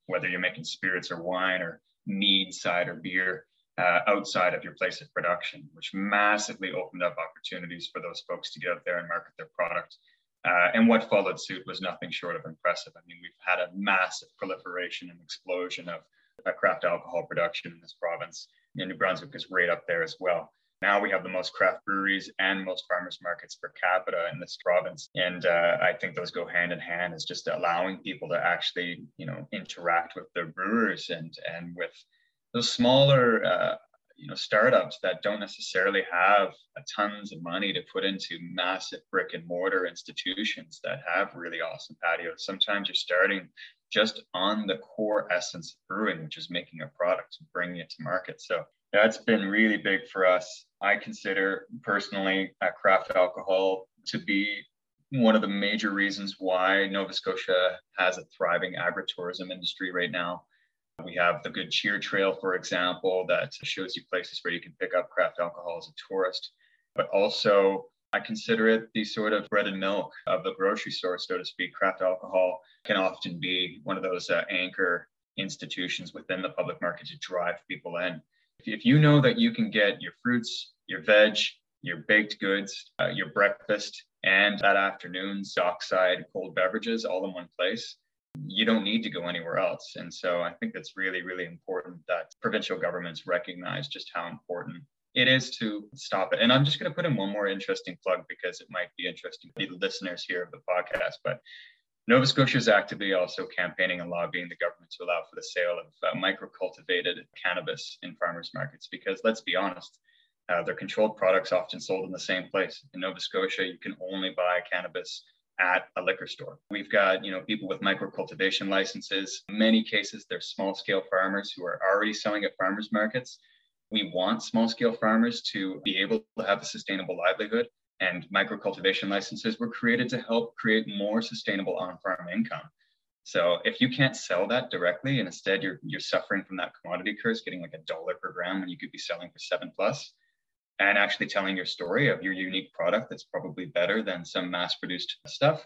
whether you're making spirits or wine or mead, cider, beer. Uh, outside of your place of production, which massively opened up opportunities for those folks to get out there and market their product uh, and what followed suit was nothing short of impressive. I mean, we've had a massive proliferation and explosion of uh, craft alcohol production in this province. And New Brunswick is right up there as well. Now we have the most craft breweries and most farmers markets per capita in this province, and uh, I think those go hand in hand. Is just allowing people to actually, you know, interact with their brewers and and with those smaller uh, you know startups that don't necessarily have tons of money to put into massive brick and mortar institutions that have really awesome patios. Sometimes you're starting just on the core essence of brewing which is making a product and bringing it to market. So that's been really big for us. I consider personally craft alcohol to be one of the major reasons why nova scotia has a thriving agritourism industry right now we have the Good Cheer Trail, for example, that shows you places where you can pick up craft alcohol as a tourist. But also, I consider it the sort of bread and milk of the grocery store, so to speak. Craft alcohol can often be one of those uh, anchor institutions within the public market to drive people in. If you know that you can get your fruits, your veg, your baked goods, uh, your breakfast, and that afternoon's dockside cold beverages all in one place, you don't need to go anywhere else. And so I think that's really, really important that provincial governments recognize just how important it is to stop it. And I'm just going to put in one more interesting plug because it might be interesting to the listeners here of the podcast. But Nova Scotia is actively also campaigning and lobbying the government to allow for the sale of uh, micro cultivated cannabis in farmers markets because let's be honest, Uh, they're controlled products often sold in the same place. In Nova Scotia, you can only buy cannabis at a liquor store. We've got, you know, people with micro cultivation licenses. In many cases, they're small scale farmers who are already selling at farmers markets. We want small scale farmers to be able to have a sustainable livelihood and micro cultivation licenses were created to help create more sustainable on-farm income. So if you can't sell that directly and instead you're you're suffering from that commodity curse, getting like a dollar per gram when you could be selling for seven plus, and actually telling your story of your unique product that's probably better than some mass-produced stuff,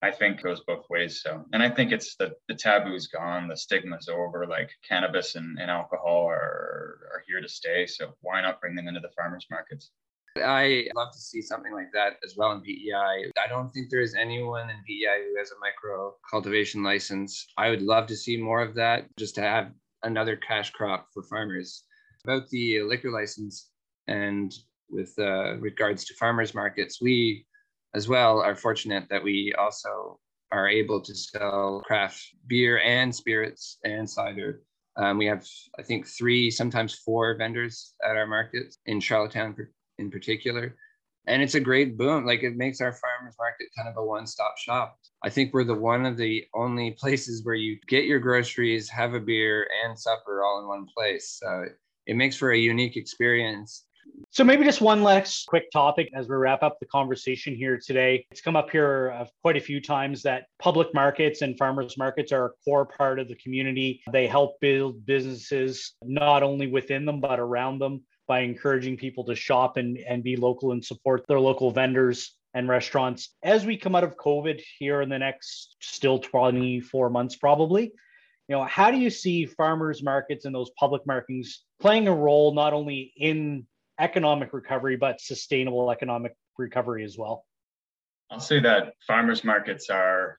I think goes both ways. So, and I think it's the the taboo's gone, the stigma's over. Like cannabis and, and alcohol are are here to stay. So why not bring them into the farmers markets? I love to see something like that as well in PEI. I don't think there is anyone in PEI who has a micro cultivation license. I would love to see more of that just to have another cash crop for farmers. About the liquor license and with uh, regards to farmers markets, we as well are fortunate that we also are able to sell craft beer and spirits and cider. Um, we have, I think, three, sometimes four vendors at our market in Charlottetown in particular. And it's a great boom. Like it makes our farmers market kind of a one-stop shop. I think we're the one of the only places where you get your groceries, have a beer, and supper all in one place. So it makes for a unique experience. So maybe just one last quick topic as we wrap up the conversation here today. It's come up here uh, quite a few times that public markets and farmers markets are a core part of the community. They help build businesses not only within them but around them by encouraging people to shop and, and be local and support their local vendors and restaurants. As we come out of COVID here in the next still 24 months, probably, you know, how do you see farmers markets and those public markets playing a role not only in economic recovery, but sustainable economic recovery as well? I'll say that farmers markets are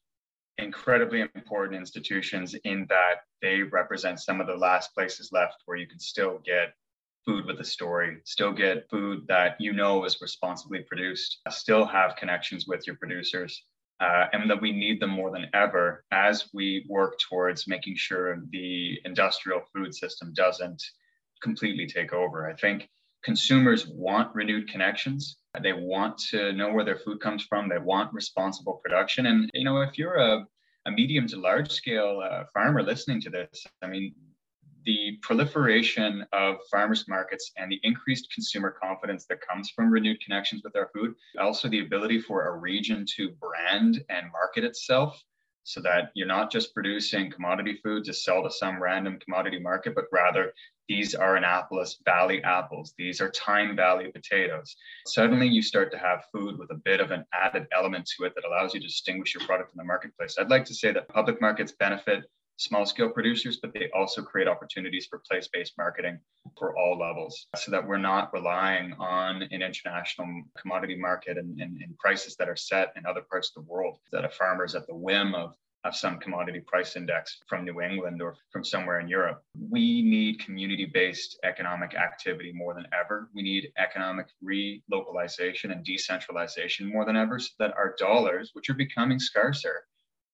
incredibly important institutions in that they represent some of the last places left where you can still get food with a story, still get food that you know is responsibly produced, still have connections with your producers, uh, and that we need them more than ever as we work towards making sure the industrial food system doesn't completely take over. I think consumers want renewed connections. They want to know where their food comes from. They want responsible production. And, you know, if you're a, a medium to large scale uh, farmer listening to this, I mean, the proliferation of farmers markets and the increased consumer confidence that comes from renewed connections with our food, also the ability for a region to brand and market itself so that you're not just producing commodity food to sell to some random commodity market, but rather these are Annapolis Valley apples. These are Time Valley potatoes. Suddenly you start to have food with a bit of an added element to it that allows you to distinguish your product in the marketplace. I'd like to say that public markets benefit small scale producers, but they also create opportunities for place based marketing for all levels so that we're not relying on an international commodity market and, and, and prices that are set in other parts of the world, that a farmer is at the whim of of some commodity price index from New England or from somewhere in Europe. We need community based economic activity more than ever. We need economic relocalization and decentralization more than ever so that our dollars, which are becoming scarcer,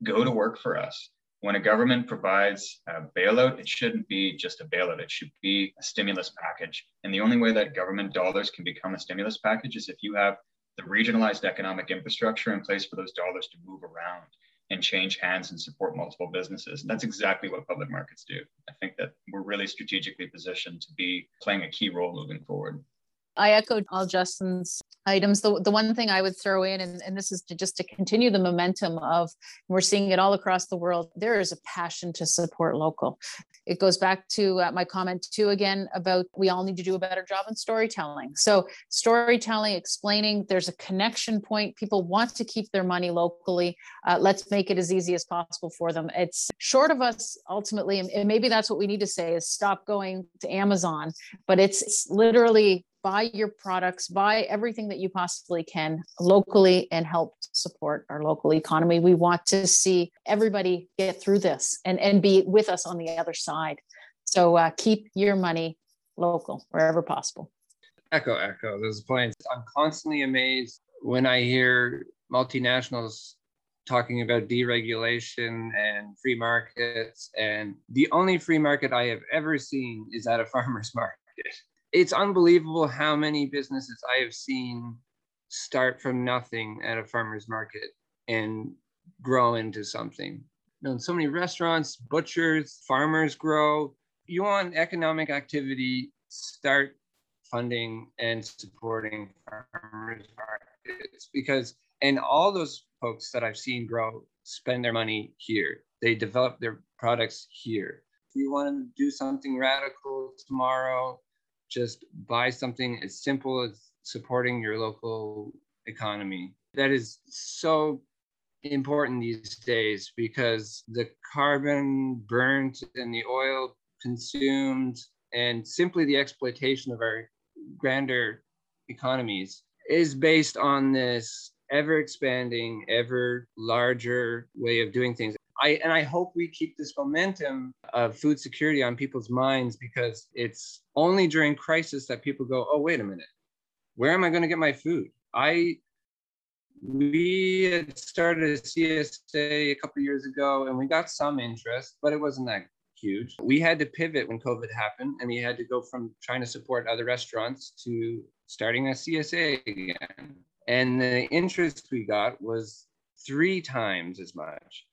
go to work for us when a government provides a bailout, it shouldn't be just a bailout. It should be a stimulus package. And the only way that government dollars can become a stimulus package is if you have the regionalized economic infrastructure in place for those dollars to move around and change hands and support multiple businesses. And that's exactly what public markets do. I think that we're really strategically positioned to be playing a key role moving forward. I echoed all Justin's items. The, the one thing I would throw in, and, and this is to just to continue the momentum of, we're seeing it all across the world, there is a passion to support local. It goes back to uh, my comment too, again, about we all need to do a better job in storytelling. So, storytelling, explaining there's a connection point. People want to keep their money locally. Uh, let's make it as easy as possible for them. It's short of us ultimately, and maybe that's what we need to say is stop going to Amazon, but it's, it's literally buy your products, buy everything that you possibly can locally and help support our local economy. We want to see everybody get through this and, and be with us on the other side. So uh, keep your money local wherever possible. Echo, echo those points. I'm constantly amazed when I hear multinationals talking about deregulation and free markets. And the only free market I have ever seen is at a farmer's market it's unbelievable how many businesses I have seen start from nothing at a farmer's market and grow into something. You know, so many restaurants, butchers, farmers grow. You want economic activity, start funding and supporting farmers markets because and all those folks that I've seen grow spend their money here. They develop their products here. If you want to do something radical tomorrow, just buy something as simple as supporting your local economy. That is so important these days because the carbon burnt and the oil consumed and simply the exploitation of our grander economies is based on this ever expanding, ever larger way of doing things. I, and I hope we keep this momentum of food security on people's minds because it's only during crisis that people go, oh, wait a minute, where am I going to get my food? I we had started a CSA a couple years ago and we got some interest, but it wasn't that huge. We had to pivot when COVID happened and we had to go from trying to support other restaurants to starting a CSA again. And the interest we got was three times as much.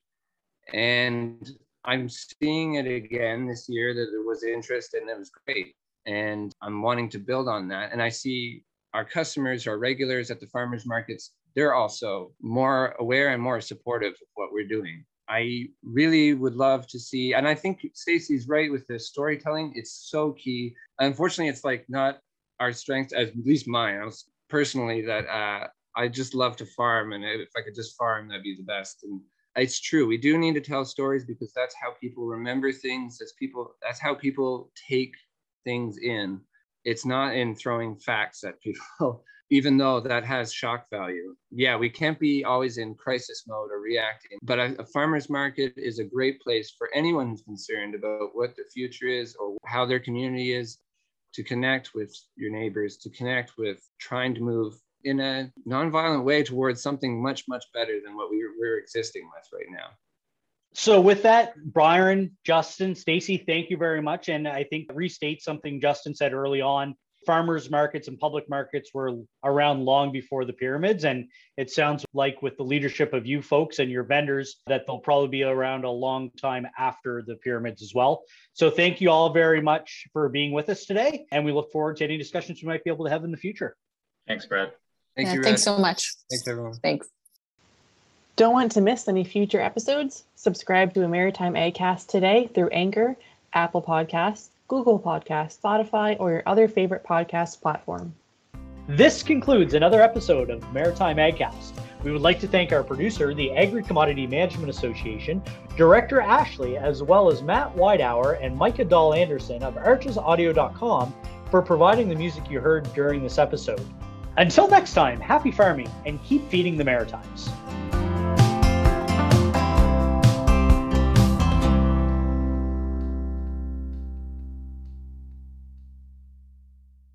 And I'm seeing it again this year that there was interest and it was great. And I'm wanting to build on that. And I see our customers, our regulars at the farmers markets, they're also more aware and more supportive of what we're doing. I really would love to see, and I think Stacy's right with the storytelling. It's so key. Unfortunately, it's like not our strength, at least mine. Personally that uh, I just love to farm, and if I could just farm, that'd be the best. And it's true. We do need to tell stories because that's how people remember things. as people. That's how people take things in. It's not in throwing facts at people, even though that has shock value. Yeah, we can't be always in crisis mode or reacting. But a, a farmer's market is a great place for anyone who's concerned about what the future is or how their community is to connect with your neighbors, to connect with trying to move in a nonviolent way towards something much, much better than what we, we're existing with right now. So with that, Byron, Justin, Stacy, thank you very much. And I think restate something Justin said early on. Farmers markets and public markets were around long before the pyramids. And it sounds like with the leadership of you folks and your vendors that they'll probably be around a long time after the pyramids as well. So thank you all very much for being with us today. And we look forward to any discussions we might be able to have in the future. Thanks, Brad. Thank yeah, you, thanks so much. Thanks, everyone. Thanks. Don't want to miss any future episodes? Subscribe to a Maritime AgCast today through Anchor, Apple Podcasts, Google Podcasts, Spotify, or your other favorite podcast platform. This concludes another episode of Maritime AgCast. We would like to thank our producer, the Agri Commodity Management Association, Director Ashley, as well as Matt Widehour and Micah Dahl Anderson of archesaudio.com for providing the music you heard during this episode. Until next time, happy farming and keep feeding the Maritimes.